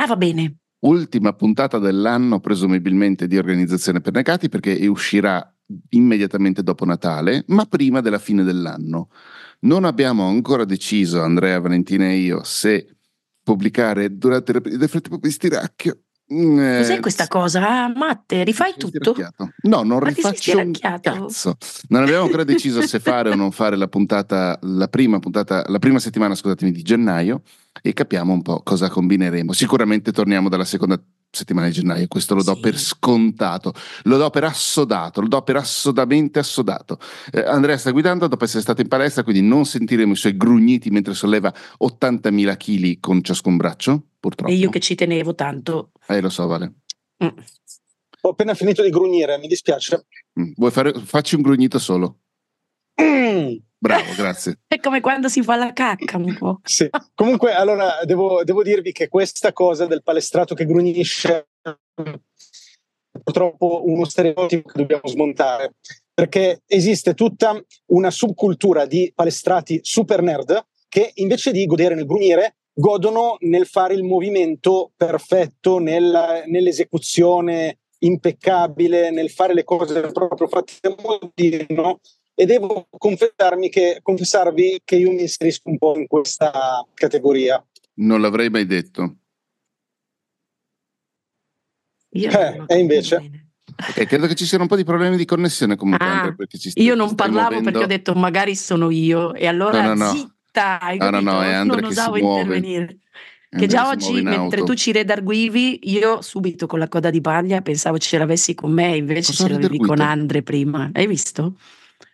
Ah, va bene. Ultima puntata dell'anno, presumibilmente di Organizzazione per Negati, perché uscirà immediatamente dopo Natale, ma prima della fine dell'anno. Non abbiamo ancora deciso, Andrea, Valentina e io, se pubblicare durante le deflette di stiracchio Mm, eh, Cos'è questa cosa? Ah, Matte, rifai tutto? No, non Ma rifaccio un cazzo. Non abbiamo ancora deciso se fare o non fare la puntata, la prima puntata, la prima settimana, scusatemi, di gennaio e capiamo un po' cosa combineremo. Sicuramente torniamo dalla seconda settimana di gennaio, questo lo do sì. per scontato, lo do per assodato, lo do per assodamente assodato. Eh, Andrea sta guidando dopo essere stato in palestra, quindi non sentiremo i suoi grugniti mentre solleva 80.000 kg con ciascun braccio, purtroppo. E io che ci tenevo tanto. Eh, lo so, Vale. Mm. Ho appena finito di grugnire, mi dispiace. Mm. Vuoi fare, facci un grugnito solo. Mm. Bravo, grazie. È come quando si fa la cacca un po'. sì. Comunque, allora, devo, devo dirvi che questa cosa del palestrato che grugnisce è purtroppo uno stereotipo che dobbiamo smontare, perché esiste tutta una subcultura di palestrati super nerd che invece di godere nel grugnire godono nel fare il movimento perfetto, nel, nell'esecuzione impeccabile, nel fare le cose proprio fatte a modino e devo confessarmi che, confessarvi che io mi inserisco un po' in questa categoria. Non l'avrei mai detto. Io eh, e invece... Okay, credo che ci siano un po' di problemi di connessione comunque. Ah, Andrea, io non parlavo muovendo. perché ho detto magari sono io e allora no, no, no. zitta, hai no, no, no, è Andrea non osavo intervenire. Che già oggi, mentre tu ci redarguivi, io subito con la coda di paglia pensavo ce l'avessi con me, invece Cosa ce l'avevi con Andre prima. Hai visto?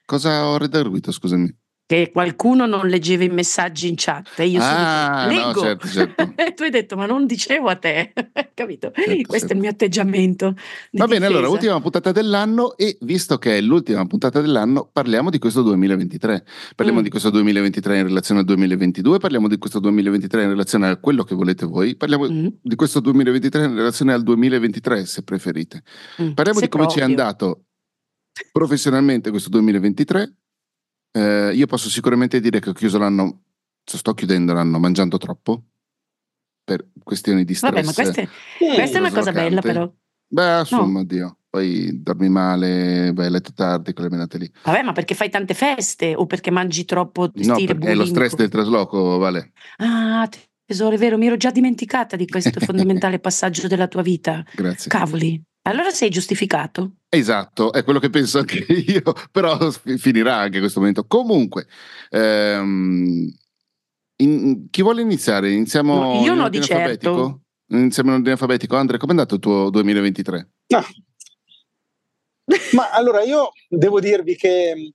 Cosa ho redarguito, scusami? Che qualcuno non leggeva i messaggi in chat e io ah, subito leggo. No, certo, certo. tu hai detto, ma non dicevo a te, capito? Certo, Questo certo. è il mio atteggiamento. Va difesa. bene, allora, ultima puntata dell'anno e visto che è l'ultima puntata dell'anno, parliamo di questo 2023. Parliamo mm. di questo 2023 in relazione al 2022, parliamo di questo 2023 in relazione a quello che volete voi, parliamo mm. di questo 2023 in relazione al 2023, se preferite. Mm. Parliamo se di come proprio. ci è andato Professionalmente questo 2023, eh, io posso sicuramente dire che ho chiuso l'anno, sto chiudendo l'anno mangiando troppo per questioni di stress. Vabbè, ma queste, questa è una cosa bella però. Beh, insomma, no. Dio. Poi dormi male, vai a letto tardi, quelle menate lì. Vabbè, ma perché fai tante feste o perché mangi troppo no, è lo stress del trasloco, Vale. Ah, tesoro, è vero, mi ero già dimenticata di questo fondamentale passaggio della tua vita. Grazie. Cavoli. Allora sei giustificato. Esatto, è quello che penso anche io, però finirà anche questo momento. Comunque, ehm, in, chi vuole iniziare? Iniziamo no, io no di certo. Iniziamo in ordine alfabetico. Andre, com'è andato il tuo 2023? No. Ma allora io devo dirvi che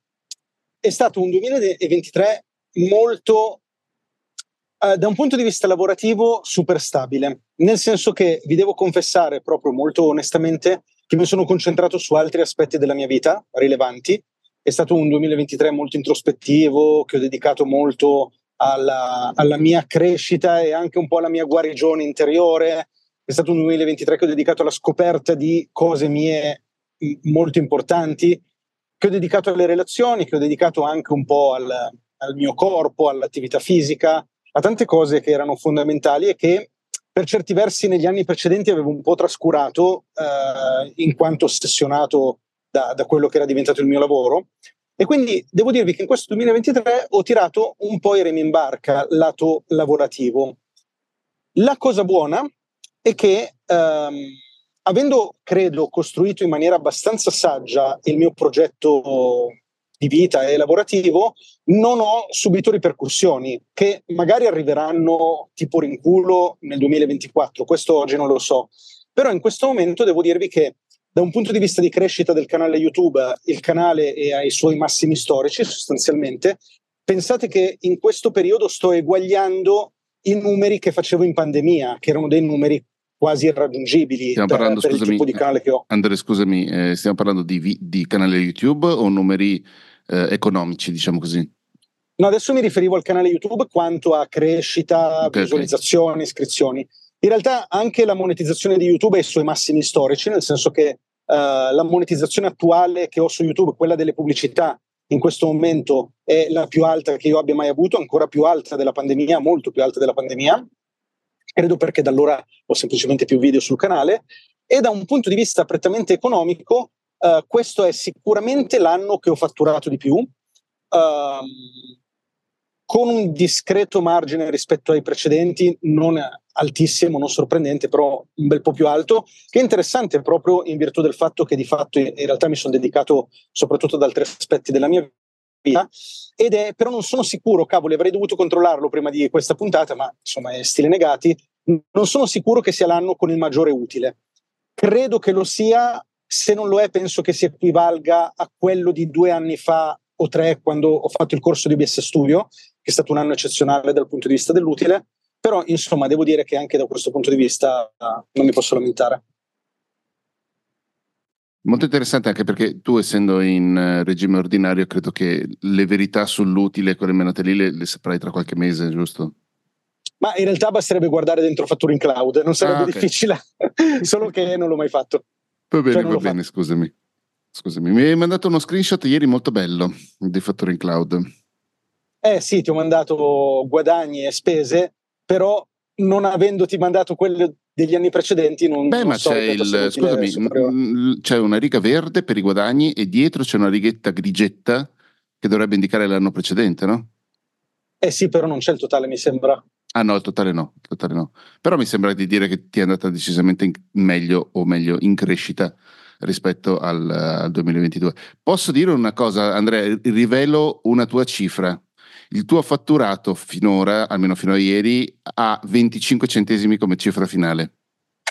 è stato un 2023 molto Uh, da un punto di vista lavorativo super stabile, nel senso che vi devo confessare proprio molto onestamente che mi sono concentrato su altri aspetti della mia vita rilevanti. È stato un 2023 molto introspettivo, che ho dedicato molto alla, alla mia crescita e anche un po' alla mia guarigione interiore. È stato un 2023 che ho dedicato alla scoperta di cose mie molto importanti, che ho dedicato alle relazioni, che ho dedicato anche un po' al, al mio corpo, all'attività fisica, a tante cose che erano fondamentali e che per certi versi negli anni precedenti avevo un po' trascurato eh, in quanto ossessionato da, da, quello che era diventato il mio lavoro. E quindi devo dirvi che in questo 2023 ho tirato un po' i remi in barca lato lavorativo. La cosa buona è che ehm, avendo, credo, costruito in maniera abbastanza saggia il mio progetto di vita e lavorativo, non ho subito ripercussioni che magari arriveranno tipo rinculo nel 2024, questo oggi non lo so. Però in questo momento devo dirvi che da un punto di vista di crescita del canale YouTube, il canale è ai suoi massimi storici sostanzialmente. Pensate che in questo periodo sto eguagliando i numeri che facevo in pandemia, che erano dei numeri quasi irraggiungibili stiamo parlando, per, per scusami, il tipo di canale che ho. Andrea, scusami, eh, stiamo parlando di, di, canale YouTube o numeri eh, economici, diciamo così? No, adesso mi riferivo al canale YouTube quanto a crescita, okay, visualizzazioni, okay. iscrizioni. In realtà anche la monetizzazione di YouTube è ai suoi massimi storici, nel senso che uh, la monetizzazione attuale che ho su YouTube, quella delle pubblicità, in questo momento è la più alta che io abbia mai avuto, ancora più alta della pandemia, molto più alta della pandemia. credo perché da allora ho semplicemente più video sul canale, e da un punto di vista prettamente economico, uh, questo è sicuramente l'anno che ho fatturato di più, uh, con un discreto margine rispetto ai precedenti, non altissimo, non sorprendente, però un bel po' più alto, che è interessante proprio in virtù del fatto che di fatto in realtà mi sono dedicato soprattutto ad altri aspetti della mia vita ed è però non sono sicuro, cavoli, avrei dovuto controllarlo prima di questa puntata, ma insomma è stile negati, non sono sicuro che sia l'anno con il maggiore utile. Credo che lo sia, se non lo è penso che si equivalga a quello di due anni fa o tre quando ho fatto il corso di OBS Studio, che è stato un anno eccezionale dal punto di vista dell'utile, però insomma devo dire che anche da questo punto di vista non mi posso lamentare. Molto interessante anche perché tu essendo in eh, regime ordinario credo che le verità sull'utile, quelle menate lì, le, le saprai tra qualche mese, giusto? Ma in realtà basterebbe guardare dentro Fattura in Cloud, non sarebbe ah, okay. difficile, solo che non l'ho mai fatto. Va bene, cioè, va bene, fatto. scusami. Scusami, mi hai mandato uno screenshot ieri molto bello di in Cloud. Eh sì, ti ho mandato guadagni e spese, però non avendoti mandato quelle degli anni precedenti non Beh, non ma so c'è il scusami, c'è una riga verde per i guadagni e dietro c'è una righetta grigetta che dovrebbe indicare l'anno precedente, no? Eh sì, però non c'è il totale, mi sembra. Ah no, il totale no, il totale no. Però mi sembra di dire che ti è andata decisamente in meglio o meglio in crescita rispetto al, al 2022. Posso dire una cosa, Andrea, rivelo una tua cifra il tuo fatturato finora, almeno fino a ieri, ha 25 centesimi come cifra finale.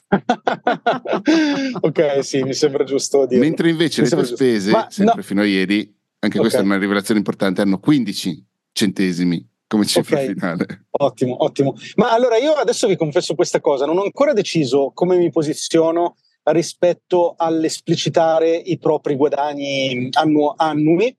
ok, sì, mi sembra giusto dire. Mentre invece mi le tue spese, Ma, sempre no. fino a ieri, anche okay. questa è una rivelazione importante, hanno 15 centesimi come cifra okay. finale. Ottimo, ottimo. Ma allora io adesso vi confesso questa cosa, non ho ancora deciso come mi posiziono rispetto all'esplicitare i propri guadagni annu- annui.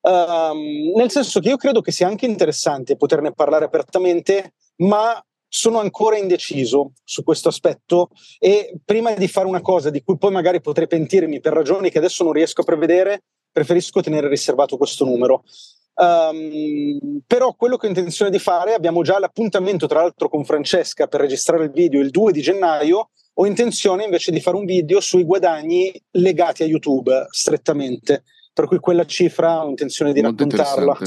Um, nel senso che io credo che sia anche interessante poterne parlare apertamente, ma sono ancora indeciso su questo aspetto e prima di fare una cosa di cui poi magari potrei pentirmi per ragioni che adesso non riesco a prevedere, preferisco tenere riservato questo numero. Um, però quello che ho intenzione di fare, abbiamo già l'appuntamento tra l'altro con Francesca per registrare il video il 2 di gennaio, ho intenzione invece di fare un video sui guadagni legati a YouTube strettamente per cui quella cifra ho intenzione di molto raccontarla.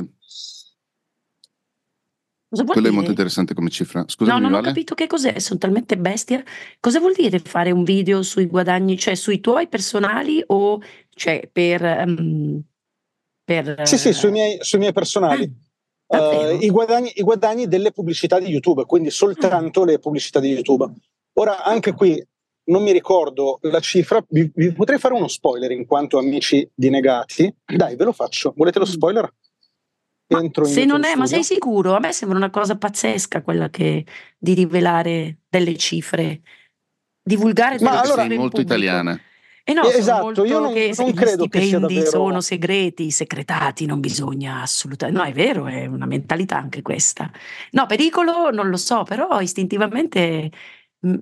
Quello è molto interessante come cifra. Scusa, no, non vale? ho capito che cos'è, sono talmente bestia. Cosa vuol dire fare un video sui guadagni, cioè sui tuoi personali o cioè per... Um, per sì, sì, sui miei, sui miei personali. Ah, uh, i, guadagni, I guadagni delle pubblicità di YouTube, quindi soltanto ah. le pubblicità di YouTube. Ora, anche qui non mi ricordo la cifra, vi, vi, potrei fare uno spoiler in quanto amici di negati. Dai, ve lo faccio. Volete lo mm. spoiler? Entro se non è, studio. ma sei sicuro? A me sembra una cosa pazzesca quella che di rivelare delle cifre, divulgare delle ma allora, cifre molto italiana. E no, esatto, io non, che non credo che sia davvero... sono segreti, secretati, non bisogna assolutamente... No, è vero, è una mentalità anche questa. No, pericolo non lo so, però istintivamente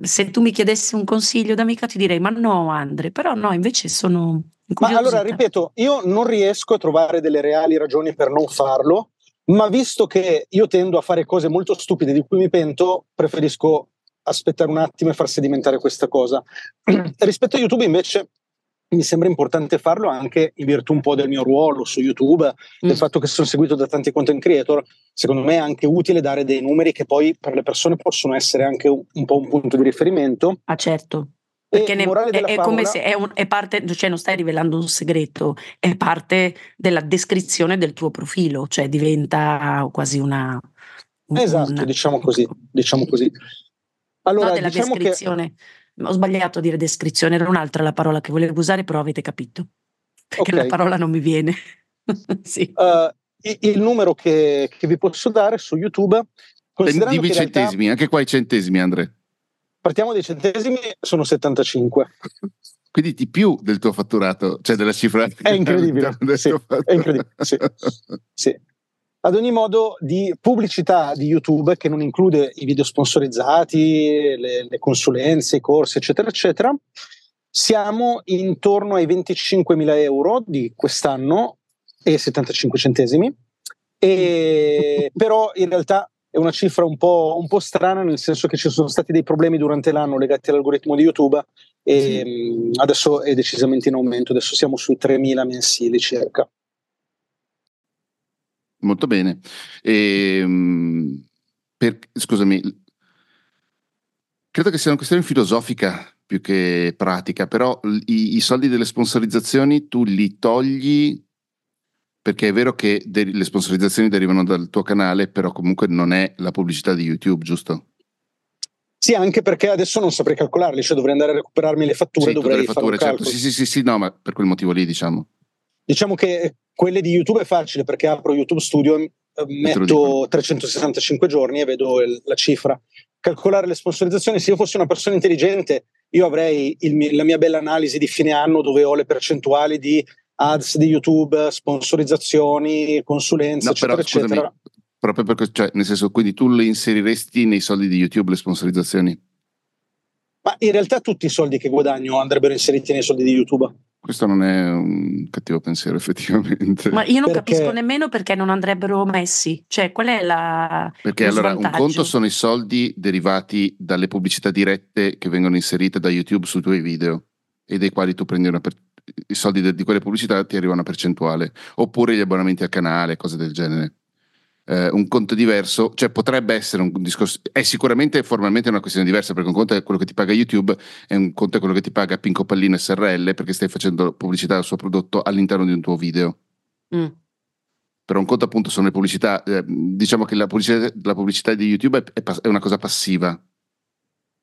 se tu mi chiedessi un consiglio d'amica ti direi ma no Andre, però no, invece sono Ma allora ripeto, io non riesco a trovare delle reali ragioni per non farlo, ma visto che io tendo a fare cose molto stupide di cui mi pento, preferisco aspettare un attimo e far sedimentare questa cosa. Rispetto a YouTube invece mi sembra importante farlo anche in virtù un po' del mio ruolo su YouTube, mm. del fatto che sono seguito da tanti content creator. Secondo me è anche utile dare dei numeri che poi per le persone possono essere anche un, po' un punto di riferimento. Ah, certo. Perché ne, è, è come se è, un, è, parte, cioè non stai rivelando un segreto, è parte della descrizione del tuo profilo, cioè diventa quasi una. esatto, una, diciamo così. Diciamo così. Allora, no, della diciamo descrizione. Che ho sbagliato a dire descrizione, era un'altra la parola che volevo usare, però avete capito. Perché okay. la parola non mi viene. sì. uh, il numero che, che, vi posso dare su YouTube. Divi i centesimi, anche qua i centesimi, Andre. Partiamo dai centesimi, sono 75. Quindi di più del tuo fatturato, cioè della cifra. È incredibile. Sì, è incredibile. Sì. sì. Ad ogni modo, di pubblicità di YouTube che non include i video sponsorizzati, le, le consulenze, i corsi, eccetera, eccetera, siamo intorno ai 25.000 euro di quest'anno e 75 centesimi. E, però in realtà è una cifra un po', un po', strana, nel senso che ci sono stati dei problemi durante l'anno legati all'algoritmo di YouTube e sì. adesso è decisamente in aumento, adesso siamo sui 3.000 mensili circa. Molto bene. E, ehm, per, scusami, credo che sia una questione filosofica più che pratica, però i, i soldi delle sponsorizzazioni tu li togli perché è vero che de- le sponsorizzazioni derivano dal tuo canale, però comunque non è la pubblicità di YouTube, giusto? Sì, anche perché adesso non saprei calcolarli, cioè dovrei andare a recuperarmi le fatture, sì, dovrei le fatture, certo. Sì, sì, sì, sì, no, ma per quel motivo lì, diciamo. Diciamo che quelle di YouTube è facile perché apro YouTube Studio, eh, metto 365 giorni e vedo il, la cifra. Calcolare le sponsorizzazioni, se io fossi una persona intelligente, io avrei il, la mia bella analisi di fine anno dove ho le percentuali di ads di YouTube, sponsorizzazioni, consulenze, no, eccetera, però, scusami, eccetera. Proprio perché, cioè, nel senso, quindi tu le inseriresti nei soldi di YouTube le sponsorizzazioni? Ma in realtà tutti i soldi che guadagno andrebbero inseriti nei soldi di YouTube. Questo non è un cattivo pensiero, effettivamente. Ma io non perché... capisco nemmeno perché non andrebbero messi. Cioè, qual è la. Perché allora un conto sono i soldi derivati dalle pubblicità dirette che vengono inserite da YouTube sui tuoi video e dei quali tu prendi una, per i soldi de- di quelle pubblicità ti arriva una percentuale, oppure gli abbonamenti al canale, cose del genere. Eh, un conto diverso, cioè potrebbe essere un discorso, è sicuramente formalmente una questione diversa perché un conto è quello che ti paga YouTube e un conto è quello che ti paga Pinco Pallino SRL perché stai facendo pubblicità del suo prodotto all'interno di un tuo video. Mm. Però un conto appunto sono le pubblicità, eh, diciamo che la pubblicità, la pubblicità di YouTube è, è, è una cosa passiva.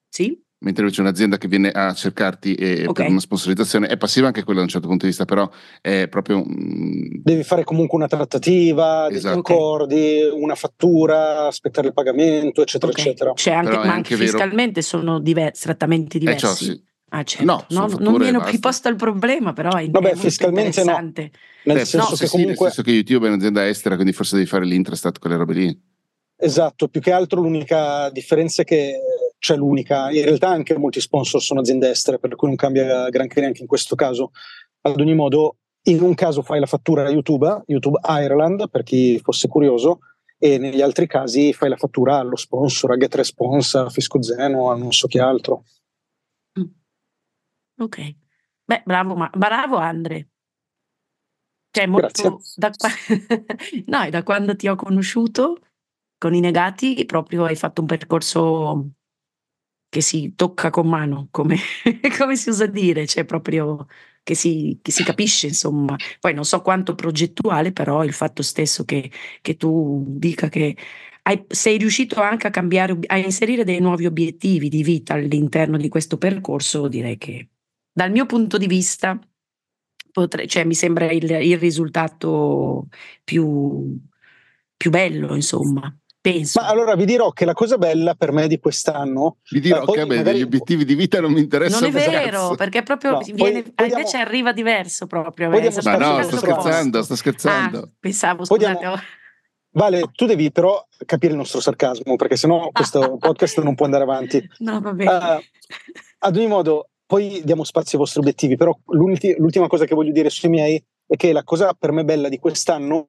Sì mentre invece un'azienda che viene a cercarti e, okay. per una sponsorizzazione è passiva anche quella da un certo punto di vista, però è proprio... Devi fare comunque una trattativa, esatto. degli accordi, una fattura, aspettare il pagamento, eccetera, okay. eccetera. Cioè anche, ma anche, anche fiscalmente sono diversi, trattamenti diversi. Eh, ciò, sì. Ah, certo. No, no non mi hanno più posto il problema, però è, Vabbè, è fiscalmente no. Nel Beh, senso no, che sì, comunque... nel senso che YouTube è un'azienda estera, quindi forse devi fare l'intrastat, quelle robe lì. Esatto, più che altro l'unica differenza è che c'è l'unica, in realtà anche molti sponsor sono aziende estere, per cui non cambia granché neanche in questo caso. Ad ogni modo, in un caso fai la fattura a YouTube, YouTube Ireland, per chi fosse curioso, e negli altri casi fai la fattura allo sponsor, a GetResponse, a Fisco Zeno, a non so chi altro. Mm. Ok, beh, bravo, ma bravo Andre. Cioè, molto, da, no, da quando ti ho conosciuto con i negati proprio hai fatto un percorso che si tocca con mano, come, come si usa dire, cioè proprio che si, che si, capisce, insomma. Poi non so quanto progettuale, però il fatto stesso che, che tu dica che hai, sei riuscito anche a cambiare, a inserire dei nuovi obiettivi di vita all'interno di questo percorso, direi che dal mio punto di vista potrei, cioè, mi sembra il, il risultato più, più bello, insomma. Penso. Ma allora vi dirò che la cosa bella per me di quest'anno. Vi dirò eh, che a me magari... degli obiettivi di vita non mi interessano. Non è vero, cazzo. perché proprio no, viene, poi, invece diamo... arriva diverso proprio. Ma no, sto scherzando, sto scherzando. Ah, pensavo, scusate. Diamo... Vale, tu devi però capire il nostro sarcasmo, perché sennò questo podcast non può andare avanti. No, va bene. Uh, ad ogni modo, poi diamo spazio ai vostri obiettivi, però l'ultima cosa che voglio dire sui miei è che la cosa per me bella di quest'anno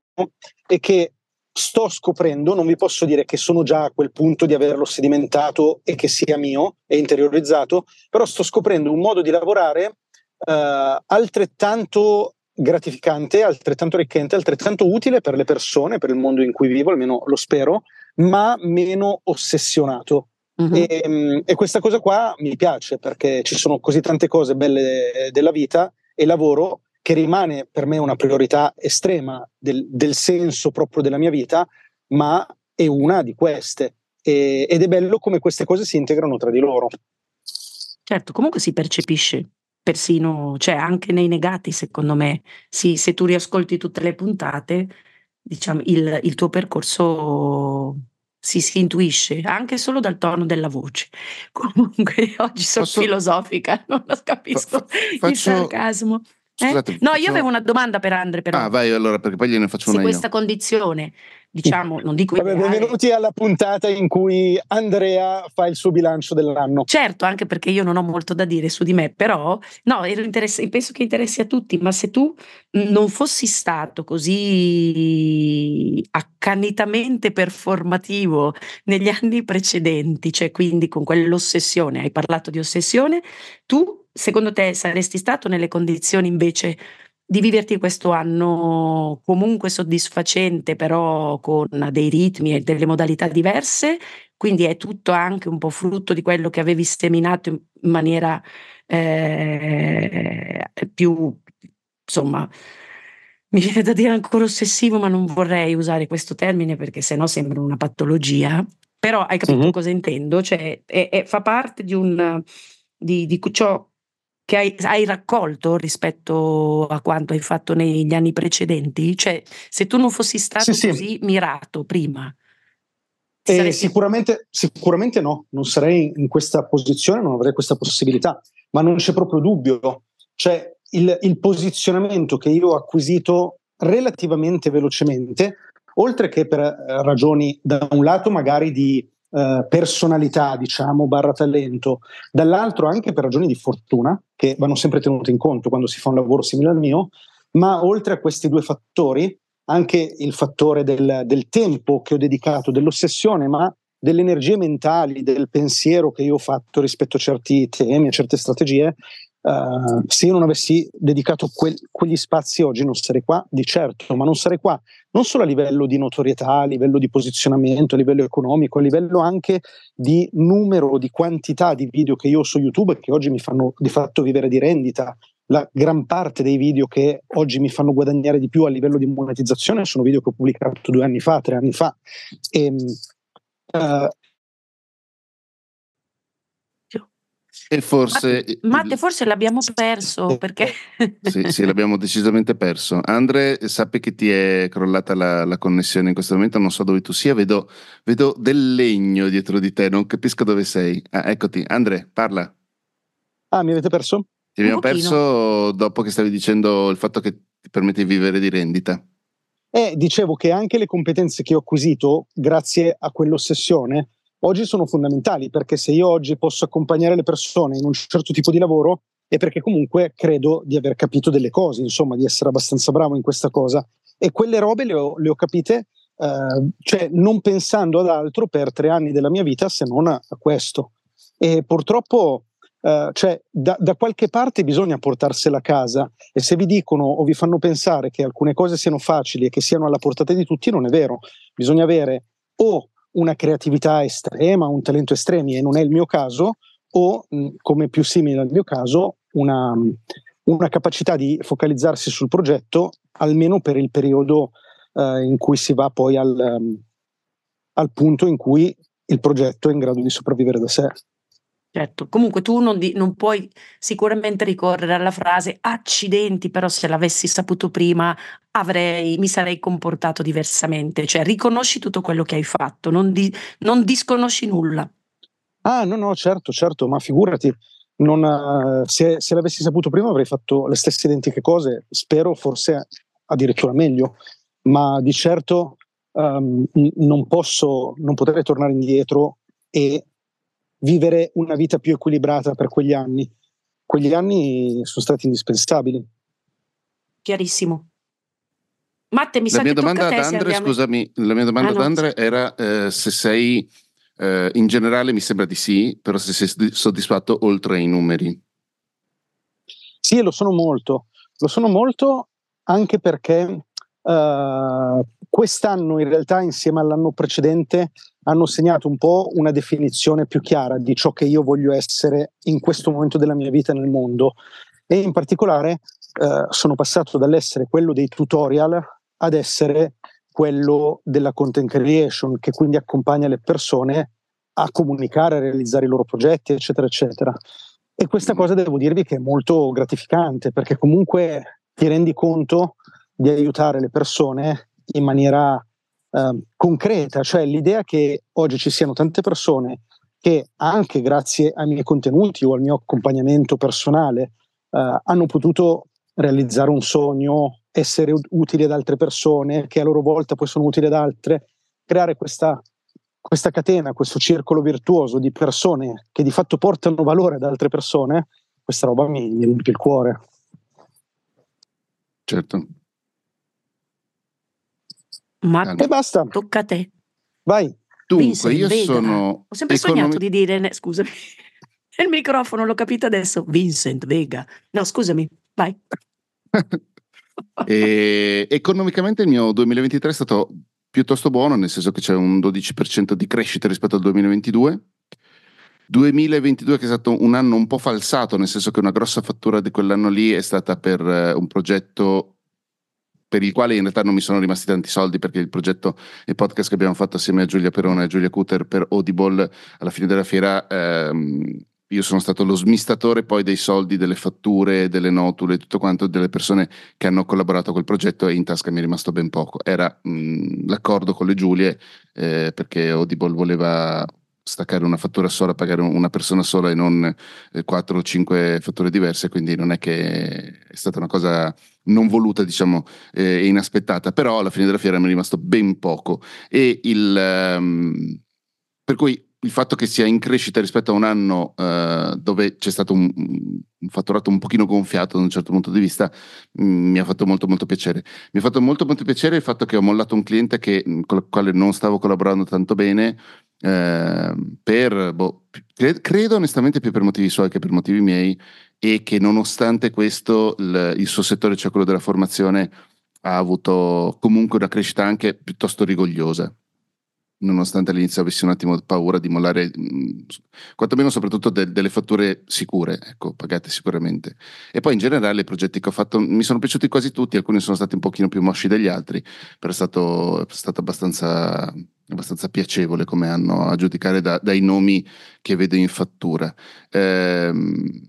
è che sto scoprendo, non vi posso dire che sono già a quel punto di averlo sedimentato e che sia mio e interiorizzato, però sto scoprendo un modo di lavorare eh, altrettanto gratificante, altrettanto arricchente, altrettanto utile per le persone, per il mondo in cui vivo, almeno lo spero, ma meno ossessionato. Uh-huh. E, e, questa cosa qua mi piace perché ci sono così tante cose belle della vita e lavoro che rimane per me una priorità estrema del, del senso proprio della mia vita, ma è una di queste. E, ed è bello come queste cose si integrano tra di loro. Certo, comunque si percepisce persino, cioè anche nei negati, secondo me, sì, se tu riascolti tutte le puntate, diciamo, il, il tuo percorso si, si, intuisce anche solo dal tono della voce. Comunque, oggi sono Posso... filosofica, non lo capisco Fa- faccio... il sarcasmo. Scusate, no, io avevo una domanda per Andre però. Ah, vai allora, perché poi gliene faccio una Se questa condizione diciamo, non dico Vabbè, benvenuti alla puntata in cui Andrea fa il suo bilancio dell'anno. Certo, anche perché io non ho molto da dire su di me, però no, penso che interessi a tutti, ma se tu non fossi stato così accanitamente performativo negli anni precedenti, cioè quindi con quell'ossessione, hai parlato di ossessione, tu secondo te saresti stato nelle condizioni invece di viverti questo anno comunque soddisfacente, però con dei ritmi e delle modalità diverse, quindi è tutto anche un po' frutto di quello che avevi seminato in maniera eh, più, insomma, mi viene da dire ancora ossessivo, ma non vorrei usare questo termine perché sennò sembra una patologia. Però hai capito mm-hmm. cosa intendo? Cioè, è, è, fa parte di un di, di ciò che hai, hai, raccolto rispetto a quanto hai fatto negli anni precedenti? Cioè, se tu non fossi stato sì, così sì. mirato prima. Eh, saresti... sicuramente, sicuramente no, non sarei in questa posizione, non avrei questa possibilità, ma non c'è proprio dubbio. Cioè, il, il posizionamento che io ho acquisito relativamente velocemente, oltre che per eh, ragioni da un lato magari di eh, personalità, diciamo, barra talento, dall'altro anche per ragioni di fortuna, che vanno sempre tenute in conto quando si fa un lavoro simile al mio, ma oltre a questi due fattori, anche il fattore del, del tempo che ho dedicato, dell'ossessione, ma delle energie mentali, del pensiero che io ho fatto rispetto a certi temi, a certe strategie, Uh, se io non avessi dedicato quel, quegli spazi oggi non sarei qua di certo, ma non sarei qua non solo a livello di notorietà, a livello di posizionamento, a livello economico, a livello anche di numero, di quantità di video che io ho su YouTube che oggi mi fanno di fatto vivere di rendita. La gran parte dei video che oggi mi fanno guadagnare di più a livello di monetizzazione sono video che ho pubblicato due anni fa, tre anni fa. E, uh, E forse... Matte, forse l'abbiamo perso perché... sì, sì, l'abbiamo decisamente perso. Andre, sappi che ti è crollata la, la, connessione in questo momento, non so dove tu sia, vedo, vedo, del legno dietro di te, non capisco dove sei. Ah, eccoti, Andre, parla. Ah, mi avete perso? Ti abbiamo perso dopo che stavi dicendo il fatto che ti permette di vivere di rendita. Eh, dicevo che anche le competenze che ho acquisito grazie a quell'ossessione oggi sono fondamentali perché se io oggi posso accompagnare le persone in un certo tipo di lavoro è perché comunque credo di aver capito delle cose, insomma, di essere abbastanza bravo in questa cosa. E quelle robe le ho, le ho capite, eh, cioè non pensando ad altro per tre anni della mia vita se non a, questo. E purtroppo, eh, cioè, da, da, qualche parte bisogna portarsela a casa. E se vi dicono o vi fanno pensare che alcune cose siano facili e che siano alla portata di tutti, non è vero. Bisogna avere o una creatività estrema, un talento estremi e non è il mio caso, o come più simile al mio caso, una, una capacità di focalizzarsi sul progetto almeno per il periodo eh, in cui si va poi al, al punto in cui il progetto è in grado di sopravvivere da sé. Certo, comunque tu non, di, non, puoi sicuramente ricorrere alla frase accidenti, però se l'avessi saputo prima avrei, mi sarei comportato diversamente, cioè riconosci tutto quello che hai fatto, non, di, non disconosci nulla. Ah no, no, certo, certo, ma figurati, non, se, se, l'avessi saputo prima avrei fatto le stesse identiche cose, spero forse addirittura meglio, ma di certo um, non posso, non potrei tornare indietro e vivere una vita più equilibrata per quegli anni. Quegli anni sono stati indispensabili. Chiarissimo. Matte, mi la sa mia che domanda ad Andre, abbiamo... scusami, la mia domanda ah, ad Andre era eh, se sei, eh, in generale mi sembra di sì, però se sei soddisfatto oltre ai numeri. Sì, lo sono molto. Lo sono molto anche perché uh, quest'anno in realtà insieme all'anno precedente hanno segnato un po' una definizione più chiara di ciò che io voglio essere in questo momento della mia vita nel mondo e in particolare eh, sono passato dall'essere quello dei tutorial ad essere quello della content creation che quindi accompagna le persone a comunicare, a realizzare i loro progetti, eccetera, eccetera. E questa cosa devo dirvi che è molto gratificante perché comunque ti rendi conto di aiutare le persone in maniera Ehm, concreta, cioè l'idea che oggi ci siano tante persone che anche grazie ai miei contenuti o al mio accompagnamento personale uh, hanno potuto realizzare un sogno, essere utili ad altre persone, che a loro volta poi sono utili ad altre, creare questa, questa catena, questo circolo virtuoso di persone che di fatto portano valore ad altre persone, questa roba mi, mi riempie il cuore. Certo. Ma e basta. Tocca a te. Vai. Dunque, Vincent, io Vega. sono. Ho sempre economi... sognato di dire, scusami, il microfono l'ho capito adesso. Vincent Vega. No, scusami, vai. e, economicamente il mio 2023 è stato piuttosto buono, nel senso che c'è un 12% di crescita rispetto al 2022. 2022 che è stato un anno un po' falsato, nel senso che una grossa fattura di quell'anno lì è stata per uh, un progetto per il quale in realtà non mi sono rimasti tanti soldi perché il progetto e podcast che abbiamo fatto assieme a Giulia Perona e Giulia Cutter per Audible alla fine della fiera ehm, io sono stato lo smistatore poi dei soldi, delle fatture, delle notule, tutto quanto delle persone che hanno collaborato quel progetto e in tasca mi è rimasto ben poco. Era mh, l'accordo con le Giulie eh, perché Audible voleva staccare una fattura sola, pagare una persona sola e non eh, quattro o cinque fatture diverse, quindi non è che è stata una cosa non voluta, diciamo, e eh, inaspettata, però alla fine della fiera mi è rimasto ben poco. E il, um, per cui il fatto che sia in crescita rispetto a un anno uh, dove c'è stato un, un, fatturato un pochino gonfiato da un certo punto di vista mh, mm, mi ha fatto molto molto piacere. Mi ha fatto molto molto piacere il fatto che ho mollato un cliente che, con il quale non stavo collaborando tanto bene eh, per, boh, credo onestamente più per motivi suoi che per motivi miei e che nonostante questo il, il suo settore, cioè quello della formazione, ha avuto comunque una crescita anche piuttosto rigogliosa nonostante all'inizio avessi un attimo paura di mollare, mh, quantomeno soprattutto de- delle fatture sicure, ecco, pagate sicuramente. E poi in generale i progetti che ho fatto mi sono piaciuti quasi tutti, alcuni sono stati un pochino più mosci degli altri, però è stato, è stato abbastanza, abbastanza, piacevole come hanno a giudicare da, dai nomi che vedo in fattura. Ehm,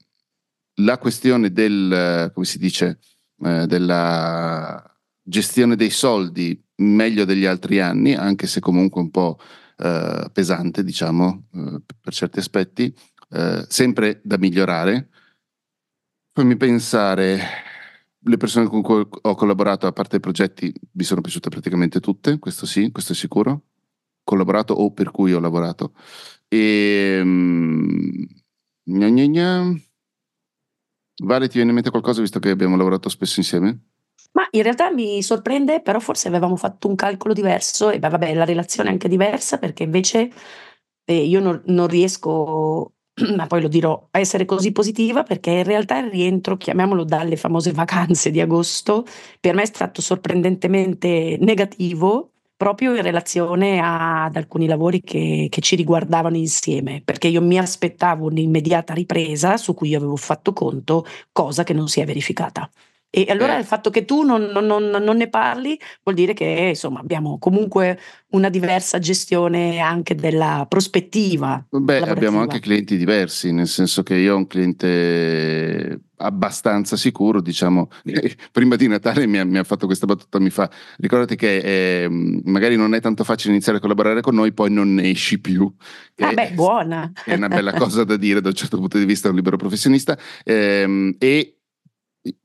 la questione del, come si dice, eh, della gestione dei soldi meglio degli altri anni, anche se comunque un po' eh, pesante, diciamo, eh, per certi aspetti, eh, sempre da migliorare. Fammi pensare, le persone con cui ho collaborato, a parte i progetti, mi sono piaciute praticamente tutte, questo sì, questo è sicuro. Collaborato o per cui ho lavorato. E... Um, gna gna gna. Vale, ti viene in mente qualcosa visto che abbiamo lavorato spesso insieme? Ma in realtà mi sorprende, però forse avevamo fatto un calcolo diverso e beh, vabbè, la relazione è anche diversa perché invece eh, io non, non riesco, ma poi lo dirò, a essere così positiva perché in realtà il rientro, chiamiamolo dalle famose vacanze di agosto, per me è stato sorprendentemente negativo proprio in relazione a, ad alcuni lavori che, che, ci riguardavano insieme, perché io mi aspettavo un'immediata ripresa su cui avevo fatto conto, cosa che non si è verificata. E allora eh. il fatto che tu non, non, non, non, ne parli vuol dire che insomma abbiamo comunque una diversa gestione anche della prospettiva. Beh, abbiamo anche clienti diversi, nel senso che io ho un cliente abbastanza sicuro, diciamo, prima di Natale mi ha, mi ha, fatto questa battuta, mi fa, ricordati che eh, magari non è tanto facile iniziare a collaborare con noi, poi non ne esci più. Ah beh, buona. È una bella cosa da dire da un certo punto di vista, un libero professionista. Eh, e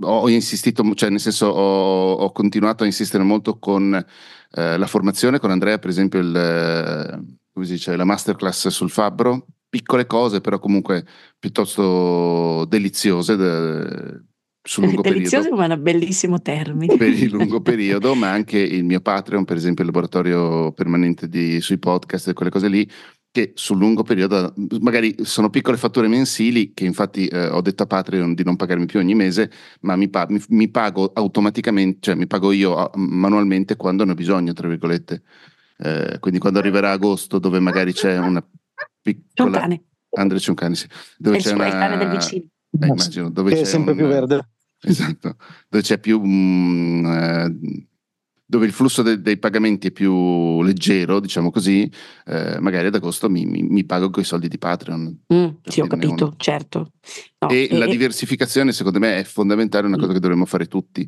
ho insistito, cioè nel senso ho, ho continuato a insistere molto con eh, la formazione, con Andrea per esempio il, come si dice, la masterclass sul fabbro, piccole cose però comunque piuttosto deliziose de, sul lungo Delizioso periodo. è un bellissimo termine. Per il lungo periodo, ma anche il mio Patreon, per esempio il laboratorio permanente di, sui podcast e quelle cose lì, che sul lungo periodo magari sono piccole fatture mensili che infatti eh, ho detto a Patreon di non pagarmi più ogni mese ma mi, pa- mi, mi pago automaticamente cioè mi pago io manualmente quando ne ho bisogno tra virgolette. Eh, quindi quando arriverà agosto dove magari c'è una piccola c'è un cane Andre c'è un cane sì. Dove è c'è una... il cane del vicino. Eh, immagino dove che c'è è sempre un... più verde. Esatto. Dove c'è più um, eh, dove il flusso de- dei pagamenti è più leggero, diciamo così, eh, magari ad agosto mi, mi, mi pago con i soldi di Patreon. Mm, sì, ho capito, uno. certo. No, e, e, la diversificazione, secondo me, è fondamentale, è una cosa mm. che dovremmo fare tutti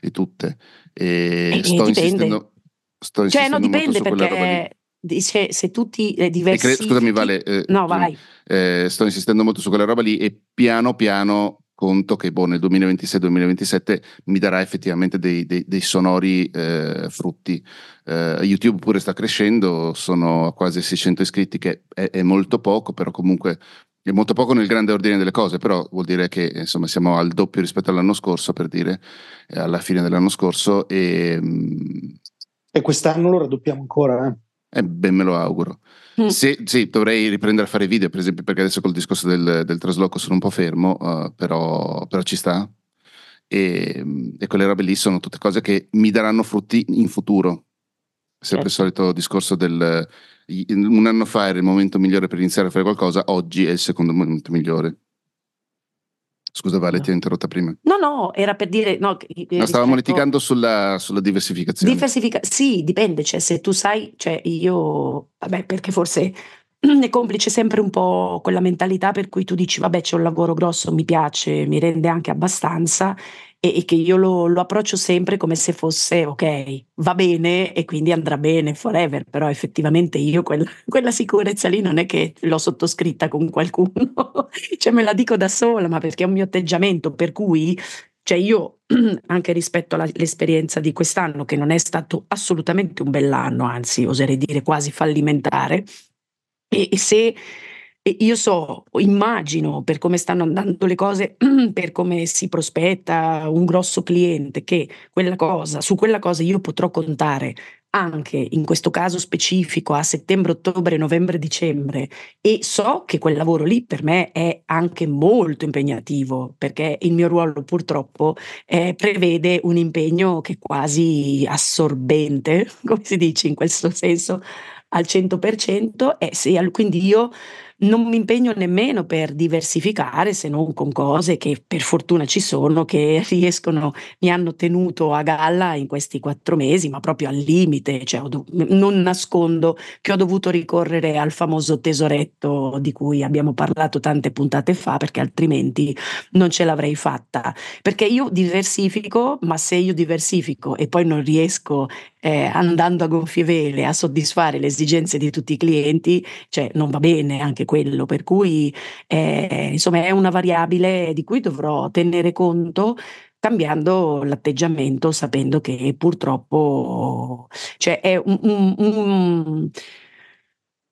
e tutte. E, e sto, insistendo, sto cioè, insistendo. no, dipende perché dice se tutti eh, diversi. Cre- scusami, Vale. Eh, no, vai. Eh, sto insistendo molto su quella roba lì e piano piano conto che boh, nel 2026-2027 mi darà effettivamente dei, dei, dei sonori eh, frutti. Eh, YouTube pure sta crescendo, sono a quasi 600 iscritti, che è, è, molto poco, però comunque è molto poco nel grande ordine delle cose, però vuol dire che insomma siamo al doppio rispetto all'anno scorso, per dire, eh, alla fine dell'anno scorso. E, mm, e quest'anno lo raddoppiamo ancora. Eh? Eh ben me lo auguro. Mm. Sì, sì, dovrei riprendere a fare video, per esempio, perché adesso col discorso del, del trasloco sono un po' fermo, uh, però, però, ci sta. E, e, quelle robe lì sono tutte cose che mi daranno frutti in futuro. Sempre il certo. solito discorso del un anno fa era il momento migliore per iniziare a fare qualcosa, oggi è il secondo momento migliore. Scusa Vale, ti ho interrotta prima. No, no, era per dire... No, no stavamo litigando sulla, sulla, diversificazione. Diversifica- sì, dipende, cioè se tu sai, cioè io, vabbè perché forse è complice sempre un po' quella mentalità per cui tu dici vabbè c'è un lavoro grosso, mi piace, mi rende anche abbastanza e, e che io lo, lo, approccio sempre come se fosse ok, va bene e quindi andrà bene forever, però effettivamente io quella, quella sicurezza lì non è che l'ho sottoscritta con qualcuno, cioè me la dico da sola, ma perché è un mio atteggiamento, per cui cioè io anche rispetto all'esperienza di quest'anno, che non è stato assolutamente un bell'anno, anzi oserei dire quasi fallimentare, e, e se e io so, immagino per come stanno andando le cose, per come si prospetta un grosso cliente, che quella cosa, su quella cosa io potrò contare anche in questo caso specifico a settembre, ottobre, novembre, dicembre. E so che quel lavoro lì per me è anche molto impegnativo perché il mio ruolo purtroppo eh, prevede un impegno che è quasi assorbente, come si dice in questo senso, al 100% e se, quindi io non mi impegno nemmeno per diversificare se non con cose che per fortuna ci sono, che riescono, mi hanno tenuto a galla in questi quattro mesi, ma proprio al limite, cioè do- non nascondo che ho dovuto ricorrere al famoso tesoretto di cui abbiamo parlato tante puntate fa, perché altrimenti non ce l'avrei fatta. Perché io diversifico, ma se io diversifico e poi non riesco eh, andando a gonfie vele a soddisfare le esigenze di tutti i clienti, cioè non va bene anche quello, per cui eh, insomma è una variabile di cui dovrò tenere conto cambiando l'atteggiamento, sapendo che purtroppo cioè, è un, un, un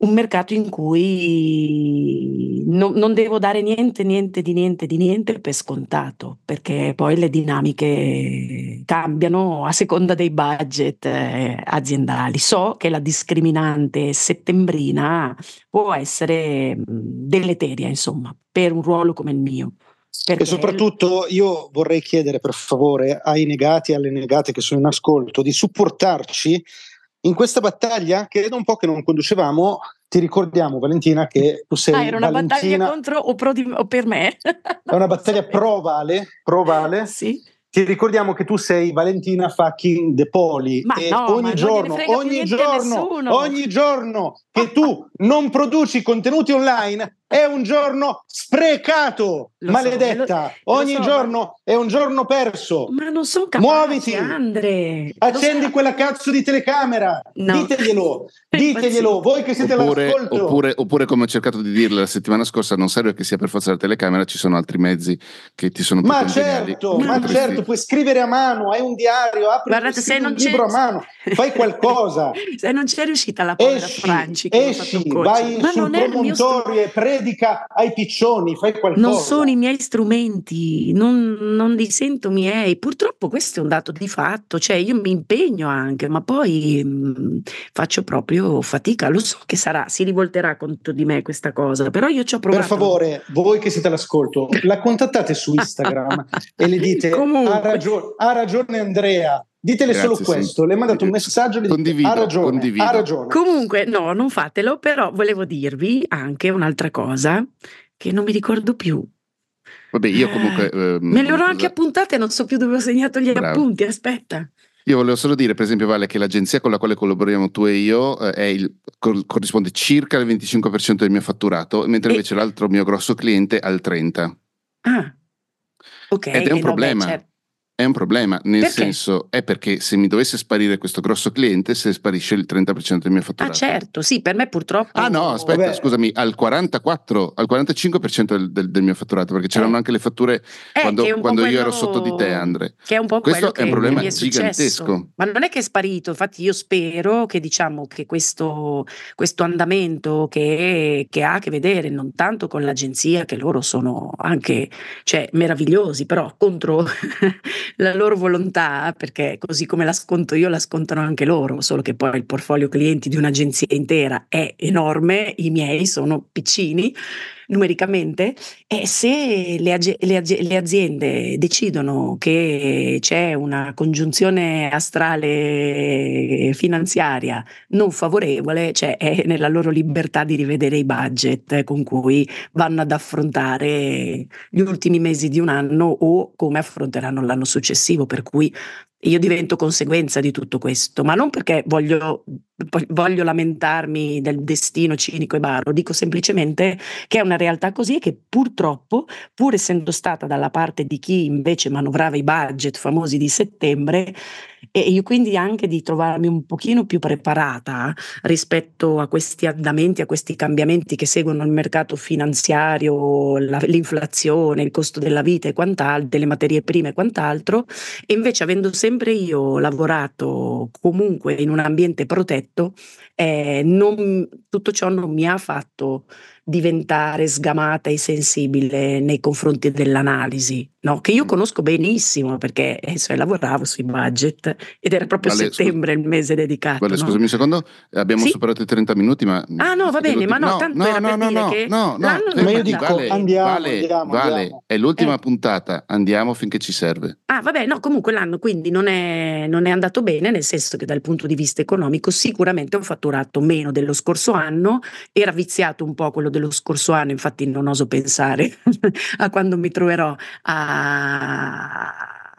un mercato in cui no, non devo dare niente, niente di niente di niente per scontato, perché poi le dinamiche cambiano a seconda dei budget eh, aziendali. So che la discriminante settembrina può essere deleteria, insomma, per un ruolo come il mio. Perché... E soprattutto io vorrei chiedere per favore ai negati e alle negate che sono in ascolto di supportarci in questa battaglia, che da un po' che non conducevamo, ti ricordiamo Valentina che tu sei... Ah, era una Valentina... battaglia contro o, pro di, o per me? è una battaglia pro Vale, pro Vale. Sì. Ti ricordiamo che tu sei Valentina fucking De Poli ma e no, ogni giorno, ogni giorno, ogni giorno che tu non produci contenuti online è un giorno sprecato, lo maledetta. So, lo, Ogni so, giorno ma... è un giorno perso. Ma non sono capace, Muoviti. Andre. Accendi so. quella cazzo di telecamera. No. Diteglielo, diteglielo. Voi che siete oppure, all'ascolto. Oppure, oppure, come ho cercato di dirle la settimana scorsa, non serve che sia per forza la telecamera, ci sono altri mezzi che ti sono più Ma certo, ma certo, puoi scrivere a mano, hai un diario, apri Guardate, se non un libro a mano, fai qualcosa. se non c'è riuscita la povera esci, Franci, esci, vai ma sul promontorio e predica ai piccioni, fai qualcosa. Non sono i miei strumenti, non, non, li sento miei. Purtroppo questo è un dato di fatto, cioè io mi impegno anche, ma poi mh, mm, faccio proprio fatica. Lo so che sarà, si rivolterà contro di me questa cosa, però io ci ho provato. Per favore, voi che siete all'ascolto, la contattate su Instagram e le dite ha, ragione, ha ragione Andrea, Ditele Grazie, solo questo, sì. le mandate un messaggio e le dite, ha ragione, ha ragione. Comunque, no, non fatelo, però volevo dirvi anche un'altra cosa che non mi ricordo più. Vabbè, io comunque... Eh, ehm, me le ero anche appuntate, non so più dove ho segnato gli Bravo. appunti, aspetta. Io volevo solo dire, per esempio, Vale, che l'agenzia con la quale collaboriamo tu e io eh, il, corrisponde circa al 25% del mio fatturato, mentre e... invece l'altro mio grosso cliente al 30%. Ah, ok. Ed è un problema. Beh, certo è un problema, nel Perché? senso è perché se mi dovesse sparire questo grosso cliente, se sparisce il 30% del mio Ah fatturato. certo, sì, per me purtroppo... Ah no, aspetta, Vabbè. scusami, al 44, al 45% del, del- del mio fatturato, perché c'erano Eh. anche le fatture Eh, quando, quando io ero quello- sotto di te, Andre. Che è un po' Questo quello è un problema è gigantesco. Ma non è che è sparito, infatti io spero che diciamo che questo, questo andamento che, che ha a che vedere non tanto con l'agenzia, che loro sono anche cioè, meravigliosi, però contro la loro volontà, perché così come la sconto io, la scontano anche loro, solo che poi il portfolio clienti di un'agenzia intera è enorme, i miei sono piccini numericamente e se le, le le aziende decidono che c'è una congiunzione astrale finanziaria non favorevole, cioè è nella loro libertà di rivedere i budget con cui vanno ad affrontare gli ultimi mesi di un anno o come affronteranno l'anno successivo, per cui io divento conseguenza di tutto questo, ma non perché voglio, voglio lamentarmi del destino cinico e baro, dico semplicemente che è una realtà così e che purtroppo, pur essendo stata dalla parte di chi invece manovrava i budget famosi di settembre, e io quindi anche di trovarmi un pochino più preparata rispetto a questi andamenti, a questi cambiamenti che seguono il mercato finanziario, la- l'inflazione, il costo della vita e quant'altro, delle materie prime e quant'altro, e invece avendo sempre io lavorato comunque in un ambiente protetto, eh, non- tutto ciò non mi ha fatto diventare sgamata e sensibile nei confronti dell'analisi, no? che io conosco benissimo perché eh, cioè, lavoravo sui budget ed era proprio Vale, settembre il mese dedicato. Guarda, no? scusami un secondo, abbiamo Sì. superato i 30 minuti, ma... Ah, no, va bene, ma no, tanto era no, per no, dire no, che no, no, fermati, Ma io dico, vale, andiamo, vale, andiamo, vale, andiamo. è l'ultima Eh. puntata, andiamo finché ci serve. Ah, vabbè, no, comunque l'anno quindi non è, non è andato bene, nel senso che dal punto di vista economico sicuramente ho fatturato meno dello scorso anno, era viziato un po' quello dello scorso anno, infatti non oso pensare a quando mi troverò a,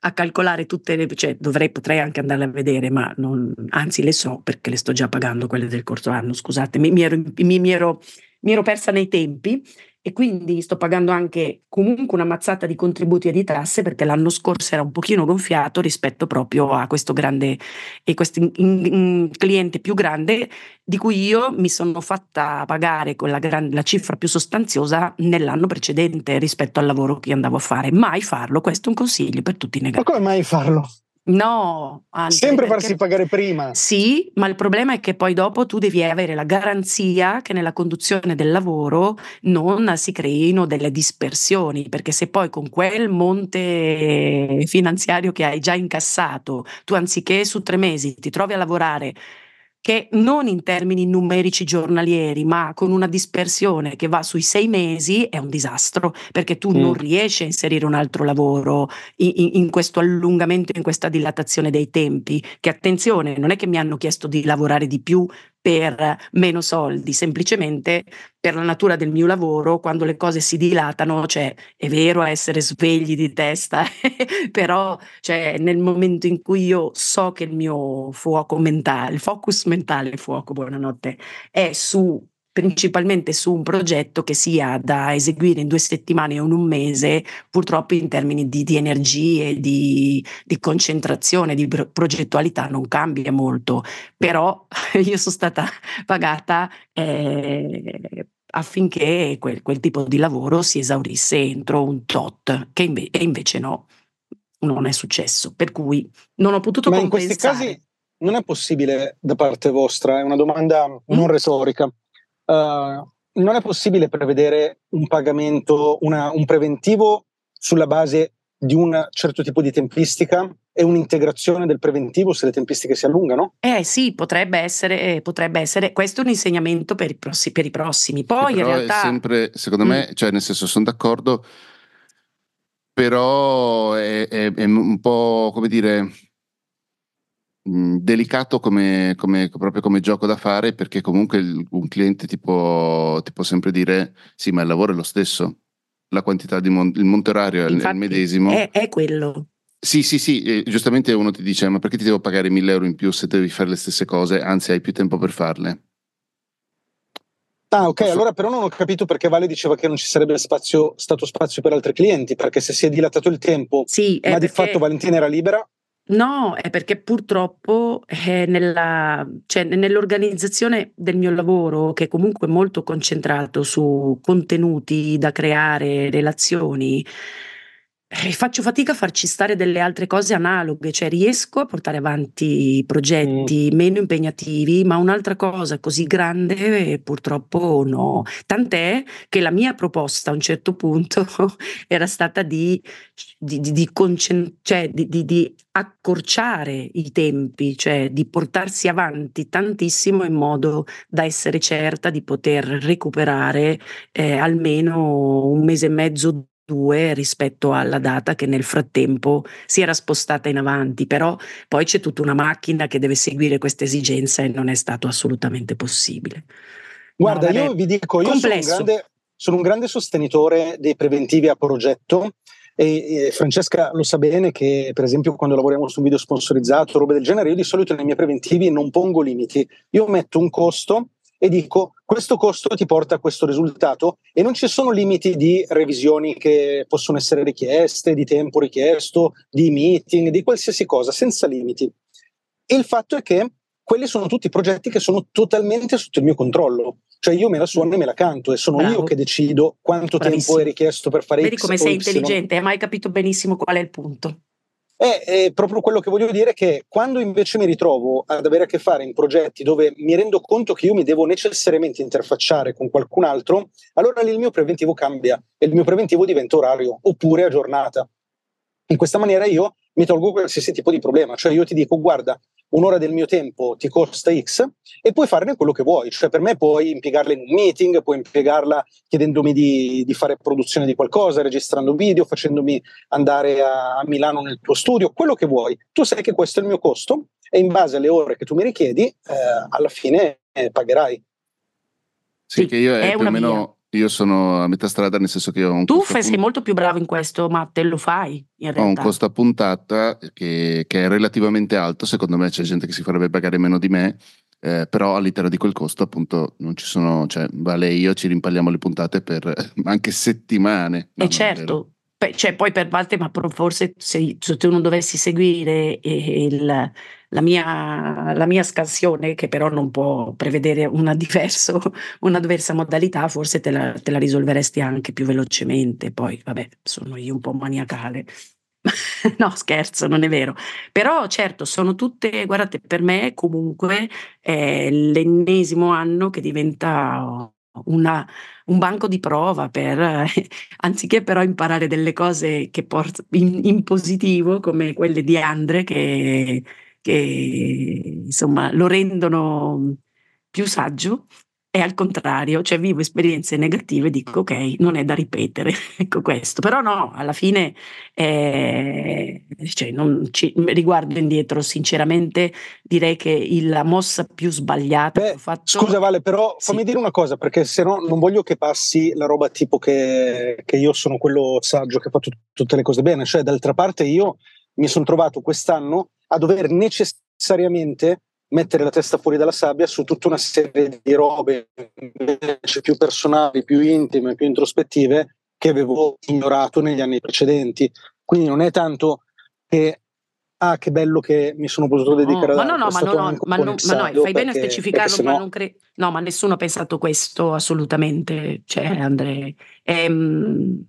a calcolare tutte le, cioè dovrei, potrei anche andarle a vedere, ma non, anzi le so perché le sto già pagando quelle del corso anno, scusate, mi, mi ero, mi- mi ero- mi ero persa nei tempi e quindi sto pagando anche comunque una mazzata di contributi e di tasse perché l'anno scorso era un pochino gonfiato rispetto proprio a questo grande e questo in- in- cliente più grande di cui io mi sono fatta pagare con la, gran- la cifra più sostanziosa nell'anno precedente rispetto al lavoro che andavo a fare. Mai farlo, questo è un consiglio per tutti i Ma negati. come mai farlo? No, Andre, Sempre perché- farsi pagare prima. sì, ma il problema è che poi dopo tu devi avere la garanzia che nella conduzione del lavoro non si creino delle dispersioni, perché se poi con quel monte finanziario che hai già incassato, tu anziché su tre mesi ti trovi a lavorare che non in termini numerici giornalieri, ma con una dispersione che va sui sei mesi, è un disastro, perché tu Mm. non riesci a inserire un altro lavoro in, in- in questo allungamento, in questa dilatazione dei tempi, che attenzione, non è che mi hanno chiesto di lavorare di più per meno soldi, semplicemente per la natura del mio lavoro, quando le cose si dilatano, cioè è vero essere svegli di testa, però cioè, nel momento in cui io so che il mio fuoco mentale, il focus mentale, fuoco, buonanotte, è su principalmente su un progetto che sia da eseguire in due settimane o in un mese, purtroppo in termini di, di energie, di, di concentrazione, di pro- progettualità non cambia molto, però io sono stata pagata eh, affinché quel, quel tipo di lavoro si esaurisse entro un tot, che inve- invece no, non è successo, per cui non ho potuto Ma in questi compensare. casi non è possibile da parte vostra, è una domanda non retorica, eh, non è possibile prevedere un pagamento, una- un preventivo sulla base di un certo tipo di tempistica e un'integrazione del preventivo se le tempistiche si allungano? Eh sì, potrebbe essere, potrebbe essere, questo è un insegnamento per i, prossi- per i prossimi. Poi in però realtà... è sempre, secondo Mm. me, cioè nel senso sono d'accordo, però è, è- è un po' come dire mh, delicato come, come- proprio come gioco da fare perché comunque il- un cliente ti può, ti può sempre dire sì, ma il lavoro è lo stesso, la quantità di mon- il monte orario è il- è il infatti, medesimo. È, è quello. Sì, sì, sì, e giustamente uno ti dice ma perché ti devo pagare 1000 euro in più se devi fare le stesse cose, anzi hai più tempo per farle. Ah, ok, allora però non ho capito perché Vale diceva che non ci sarebbe spazio, stato spazio per altri clienti, perché se si è dilatato il tempo, sì, ma di fatto Valentina era libera. No, è perché purtroppo eh, nella, cioè, nell'organizzazione del mio lavoro, che è comunque molto concentrato su contenuti da creare, relazioni, eh, faccio fatica a farci stare delle altre cose analoghe, cioè riesco a portare avanti progetti mm. meno impegnativi, ma un'altra cosa così grande purtroppo no. Tant'è che la mia proposta a un certo punto era stata di, di, di, di, concent- cioè accorciare i tempi, cioè di portarsi avanti tantissimo in modo da essere certa di poter recuperare eh, almeno un mese e mezzo 2 rispetto alla data che nel frattempo si era spostata in avanti, però poi c'è tutta una macchina che deve seguire questa esigenza e non è stato assolutamente possibile. Guarda, no, io vi dico, io sono un, grande, sono un, grande, sostenitore dei preventivi a progetto e, e, Francesca lo sa bene che per esempio quando lavoriamo su un video sponsorizzato, robe del genere, io di solito nei miei preventivi non pongo limiti, io metto un costo e dico questo costo ti porta a questo risultato e non ci sono limiti di revisioni che possono essere richieste, di tempo richiesto, di meeting, di qualsiasi cosa, senza limiti. E il fatto è che quelli sono tutti progetti che sono totalmente sotto il mio controllo. Cioè io me la suono e me la canto e sono Bravo. io che decido quanto Bravissimo. tempo è richiesto per fare Vedi X come sei intelligente, hai mai capito benissimo qual è il punto. È, è, proprio quello che voglio dire che quando invece mi ritrovo ad avere a che fare in progetti dove mi rendo conto che io mi devo necessariamente interfacciare con qualcun altro, allora lì il mio preventivo cambia e il mio preventivo diventa orario oppure a giornata. In questa maniera io mi tolgo qualsiasi tipo di problema, cioè io ti dico guarda, un'ora del mio tempo ti costa X e puoi farne quello che vuoi. Cioè, per me puoi impiegarla in un meeting, puoi impiegarla chiedendomi di, di fare produzione di qualcosa, registrando video, facendomi andare a, a, Milano nel tuo studio, quello che vuoi. Tu sai che questo è il mio costo e in base alle ore che tu mi richiedi, eh, alla fine eh, pagherai. Sì, sì, che io è, è più o meno. Via io sono a metà strada nel senso che ho un Tu sei punt- molto più bravo in questo, ma te lo fai in realtà. Ho un costo a puntata che, che, è relativamente alto, secondo me c'è gente che si farebbe pagare meno di me, eh, però all'interno di quel costo appunto non ci sono, cioè Vale e io ci rimpagliamo le puntate per anche settimane. No, e certo, cioè, poi per parte, ma forse se, se tu non dovessi seguire il, la, mia, la, mia, scansione, che però non può prevedere una, diverso, una diversa modalità, forse te la, te la, risolveresti anche più velocemente. Poi, vabbè, sono io un po' maniacale. no, scherzo, non è vero. Però, certo, sono tutte, guardate, per me comunque è l'ennesimo anno che diventa una, un banco di prova per, eh, anziché però imparare delle cose che port- in, in, positivo come quelle di Andre che, che insomma lo rendono più saggio, e al contrario, cioè vivo esperienze negative e dico ok, non è da ripetere, ecco questo. Però no, alla fine eh, cioè non ci, riguardo indietro, sinceramente direi che il, la mossa più sbagliata Beh, che ho fatto... Scusa Vale, però fammi sì. dire una cosa, perché se no non voglio che passi la roba tipo che, che io sono quello saggio che ha fatto tutte le cose bene, cioè d'altra parte io mi sono trovato quest'anno a dover necessariamente mettere la testa fuori dalla sabbia su tutta una serie di robe invece più personali, più intime, più introspettive che avevo ignorato negli anni precedenti. Quindi non è tanto che ah che bello che mi sono potuto dedicare no, a ma no no ma no, no, ma, no, ma no fai bene a specificarlo ma non cre- no ma nessuno ha pensato questo assolutamente cioè Andrea ehm,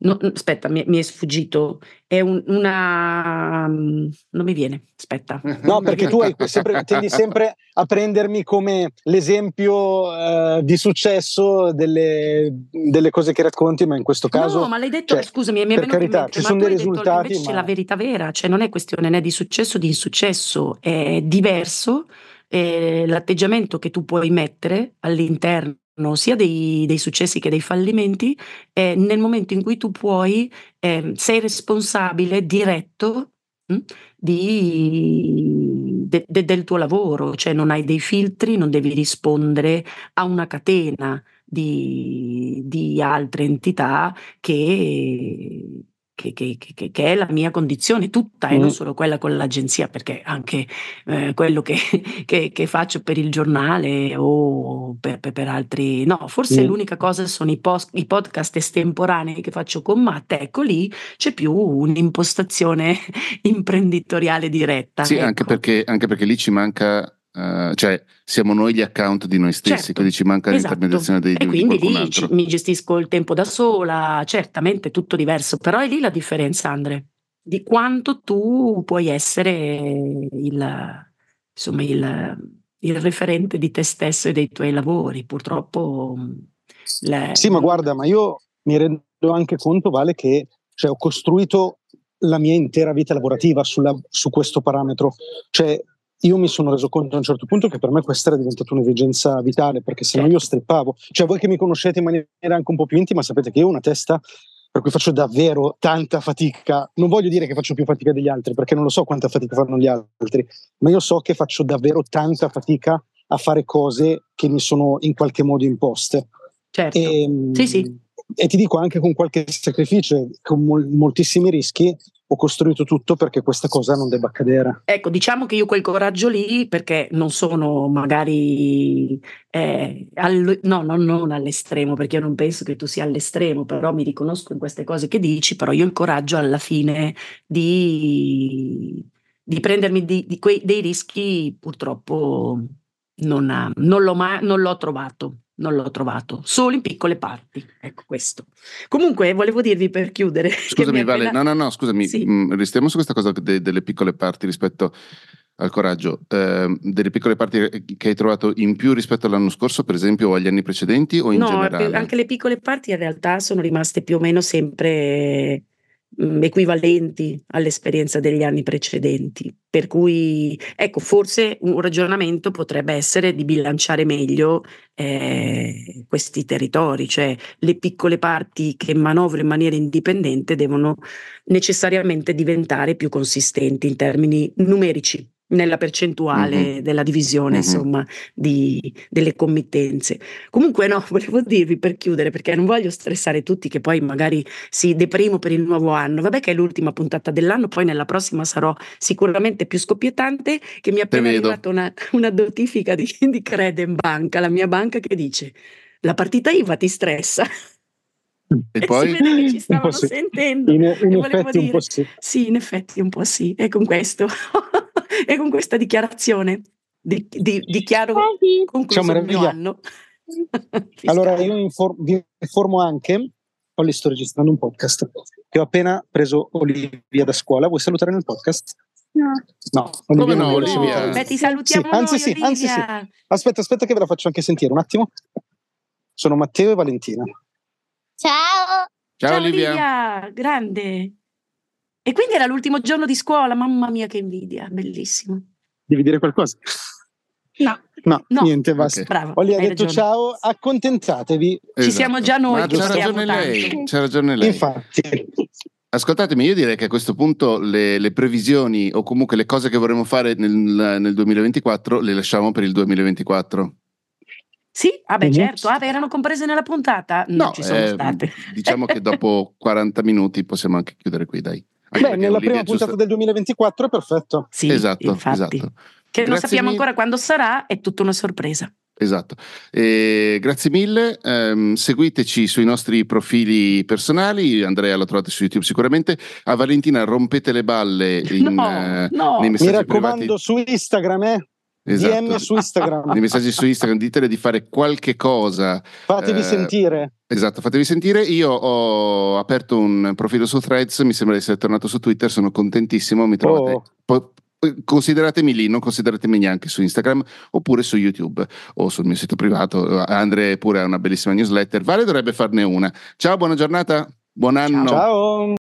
No, aspetta, mi, mi, è sfuggito. È un, una. Non mi viene, aspetta. No, perché tu sempre, tendi sempre a prendermi come l'esempio uh, di successo delle, delle, cose che racconti, ma in questo caso. No, ma l'hai detto, cioè, scusami, mi è venuto carità, in mente, ci sono dei risultati. Detto, ma... la verità vera, cioè non è questione né di successo o di insuccesso, è diverso. È l'atteggiamento che tu puoi mettere all'interno sia dei, dei, successi che dei fallimenti, eh, nel momento in cui tu puoi, eh, sei responsabile diretto mh, hm, di, de, de, del tuo lavoro, cioè non hai dei filtri, non devi rispondere a una catena di, di altre entità che, che, che, che, che, è la mia condizione tutta e mm. non solo quella con l'agenzia, perché anche eh, quello che, faccio per il giornale o per, per, per altri, no, forse mm. l'unica cosa sono i, post, i, podcast estemporanei che faccio con Matt, ecco lì c'è più un'impostazione imprenditoriale diretta. Sì, ecco. anche, perché, anche perché lì ci manca Uh, cioè siamo noi gli account di noi stessi, certo, quindi ci manca esatto. l'intermediazione dei, e di quindi lì ci, mi gestisco il tempo da sola, certamente tutto diverso, però è lì la differenza Andre, di quanto tu puoi essere il, insomma, il, il referente di te stesso e dei tuoi lavori, purtroppo... Le... Sì, ma guarda, ma io mi rendo anche conto, Vale, che cioè, ho costruito la mia intera vita lavorativa sulla, su questo parametro, cioè io mi sono reso conto a un certo punto che per me questa era diventata un'esigenza vitale, perché se no io strippavo. Cioè, voi che mi conoscete in maniera anche un po' più intima, sapete che io ho una testa per cui faccio davvero tanta fatica. Non voglio dire che faccio più fatica degli altri, perché non lo so quanta fatica fanno gli altri, ma io so che faccio davvero tanta fatica a fare cose che mi sono in qualche modo imposte. Certo. E, ehm, sì, sì. E ti dico anche con qualche sacrificio, con mol- moltissimi rischi, ho costruito tutto perché questa cosa non debba accadere. Ecco, diciamo che io quel coraggio lì, perché non sono magari, eh, all, no, no, non all'estremo, perché io non penso che tu sia all'estremo, però mi riconosco in queste cose che dici, però io il coraggio alla fine di, di prendermi di, di quei, dei rischi purtroppo non, ha, non, l'ho mai, non l'ho trovato non l'ho trovato, solo in piccole parti. Ecco questo. Comunque, volevo dirvi per chiudere. Scusami, Vale, appena... no, no, no, scusami, sì. mh, mm, restiamo su questa cosa de- delle piccole parti rispetto al coraggio. Eh, delle piccole parti che hai trovato in più rispetto all'anno scorso, per esempio, o agli anni precedenti, o in no, generale? No, anche le piccole parti in realtà sono rimaste più o meno sempre mh, equivalenti all'esperienza degli anni precedenti. Per cui, ecco, forse un ragionamento potrebbe essere di bilanciare meglio eh, questi territori, cioè le piccole parti che manovrano in maniera indipendente devono necessariamente diventare più consistenti in termini numerici nella percentuale mm-hmm. della divisione, mm-hmm. insomma, di, delle committenze. Comunque, no, volevo dirvi per chiudere, perché non voglio stressare tutti che poi magari si deprimo per il nuovo anno. Vabbè, che è l'ultima puntata dell'anno, poi nella prossima sarò sicuramente più scoppiettante. Che mi è appena arrivata una, una, notifica di, di Credem Banca, la mia banca, che dice: La partita IVA ti stressa. E, e poi? Si vede che ci stavano sentendo. In, in effetti dire, un po' sì. Sì, in effetti un po' sì. E con questo e con questa dichiarazione di, di, dichiaro concluso il mio anno. allora io infor- vi informo anche, Olli sto registrando un podcast, che ho appena preso Olivia da scuola. Vuoi salutare nel podcast? No. No, Olivia no, Olivia? Beh, ti salutiamo sì, anzi, noi, sì, anzi sì. Aspetta, aspetta che ve la faccio anche sentire un attimo. Sono Matteo e Valentina. Ciao. Ciao, Ciao Olivia. Olivia. Grande. E quindi era l'ultimo giorno di scuola, mamma mia che invidia, bellissimo. Devi dire qualcosa? No. No, no. niente, basta. Okay. Bravo, Olli ha detto ragione. ciao, accontentatevi. Esatto. Ci siamo già noi. c'ha ragione lei, c'ha ragione lei. Infatti. Ascoltatemi, io direi che a questo punto le, le, previsioni o comunque le cose che vorremmo fare nel, nel 2024 le lasciamo per il 2024. Sì, ah beh, certo, ah, erano comprese nella puntata? Non no, ci sono eh, state. Diciamo che dopo 40 minuti possiamo anche chiudere qui, dai. Beh, nella prima puntata giusto... del 2024 è perfetto. Sì, esatto, esatto. Che grazie non sappiamo mille. ancora quando sarà, è tutta una sorpresa. Esatto, eh, grazie mille. Eh, seguiteci sui nostri profili personali. Andrea lo trovate su YouTube sicuramente. A Valentina rompete le balle in, no, eh, no. nei messaggi Mi raccomando privati. su Instagram, eh? Esatto. DM su Instagram. Nei messaggi su Instagram ditele di fare qualche cosa. Fatevi eh, sentire. Esatto, fatevi sentire. Io ho aperto un profilo su Threads, mi sembra di essere tornato su Twitter, sono contentissimo, mi trovate. Oh. Po- consideratemi lì, non consideratemi neanche su Instagram oppure su YouTube o sul mio sito privato. Andre pure ha una bellissima newsletter. Vale dovrebbe farne una. Ciao, buona giornata, buon anno. Ciao.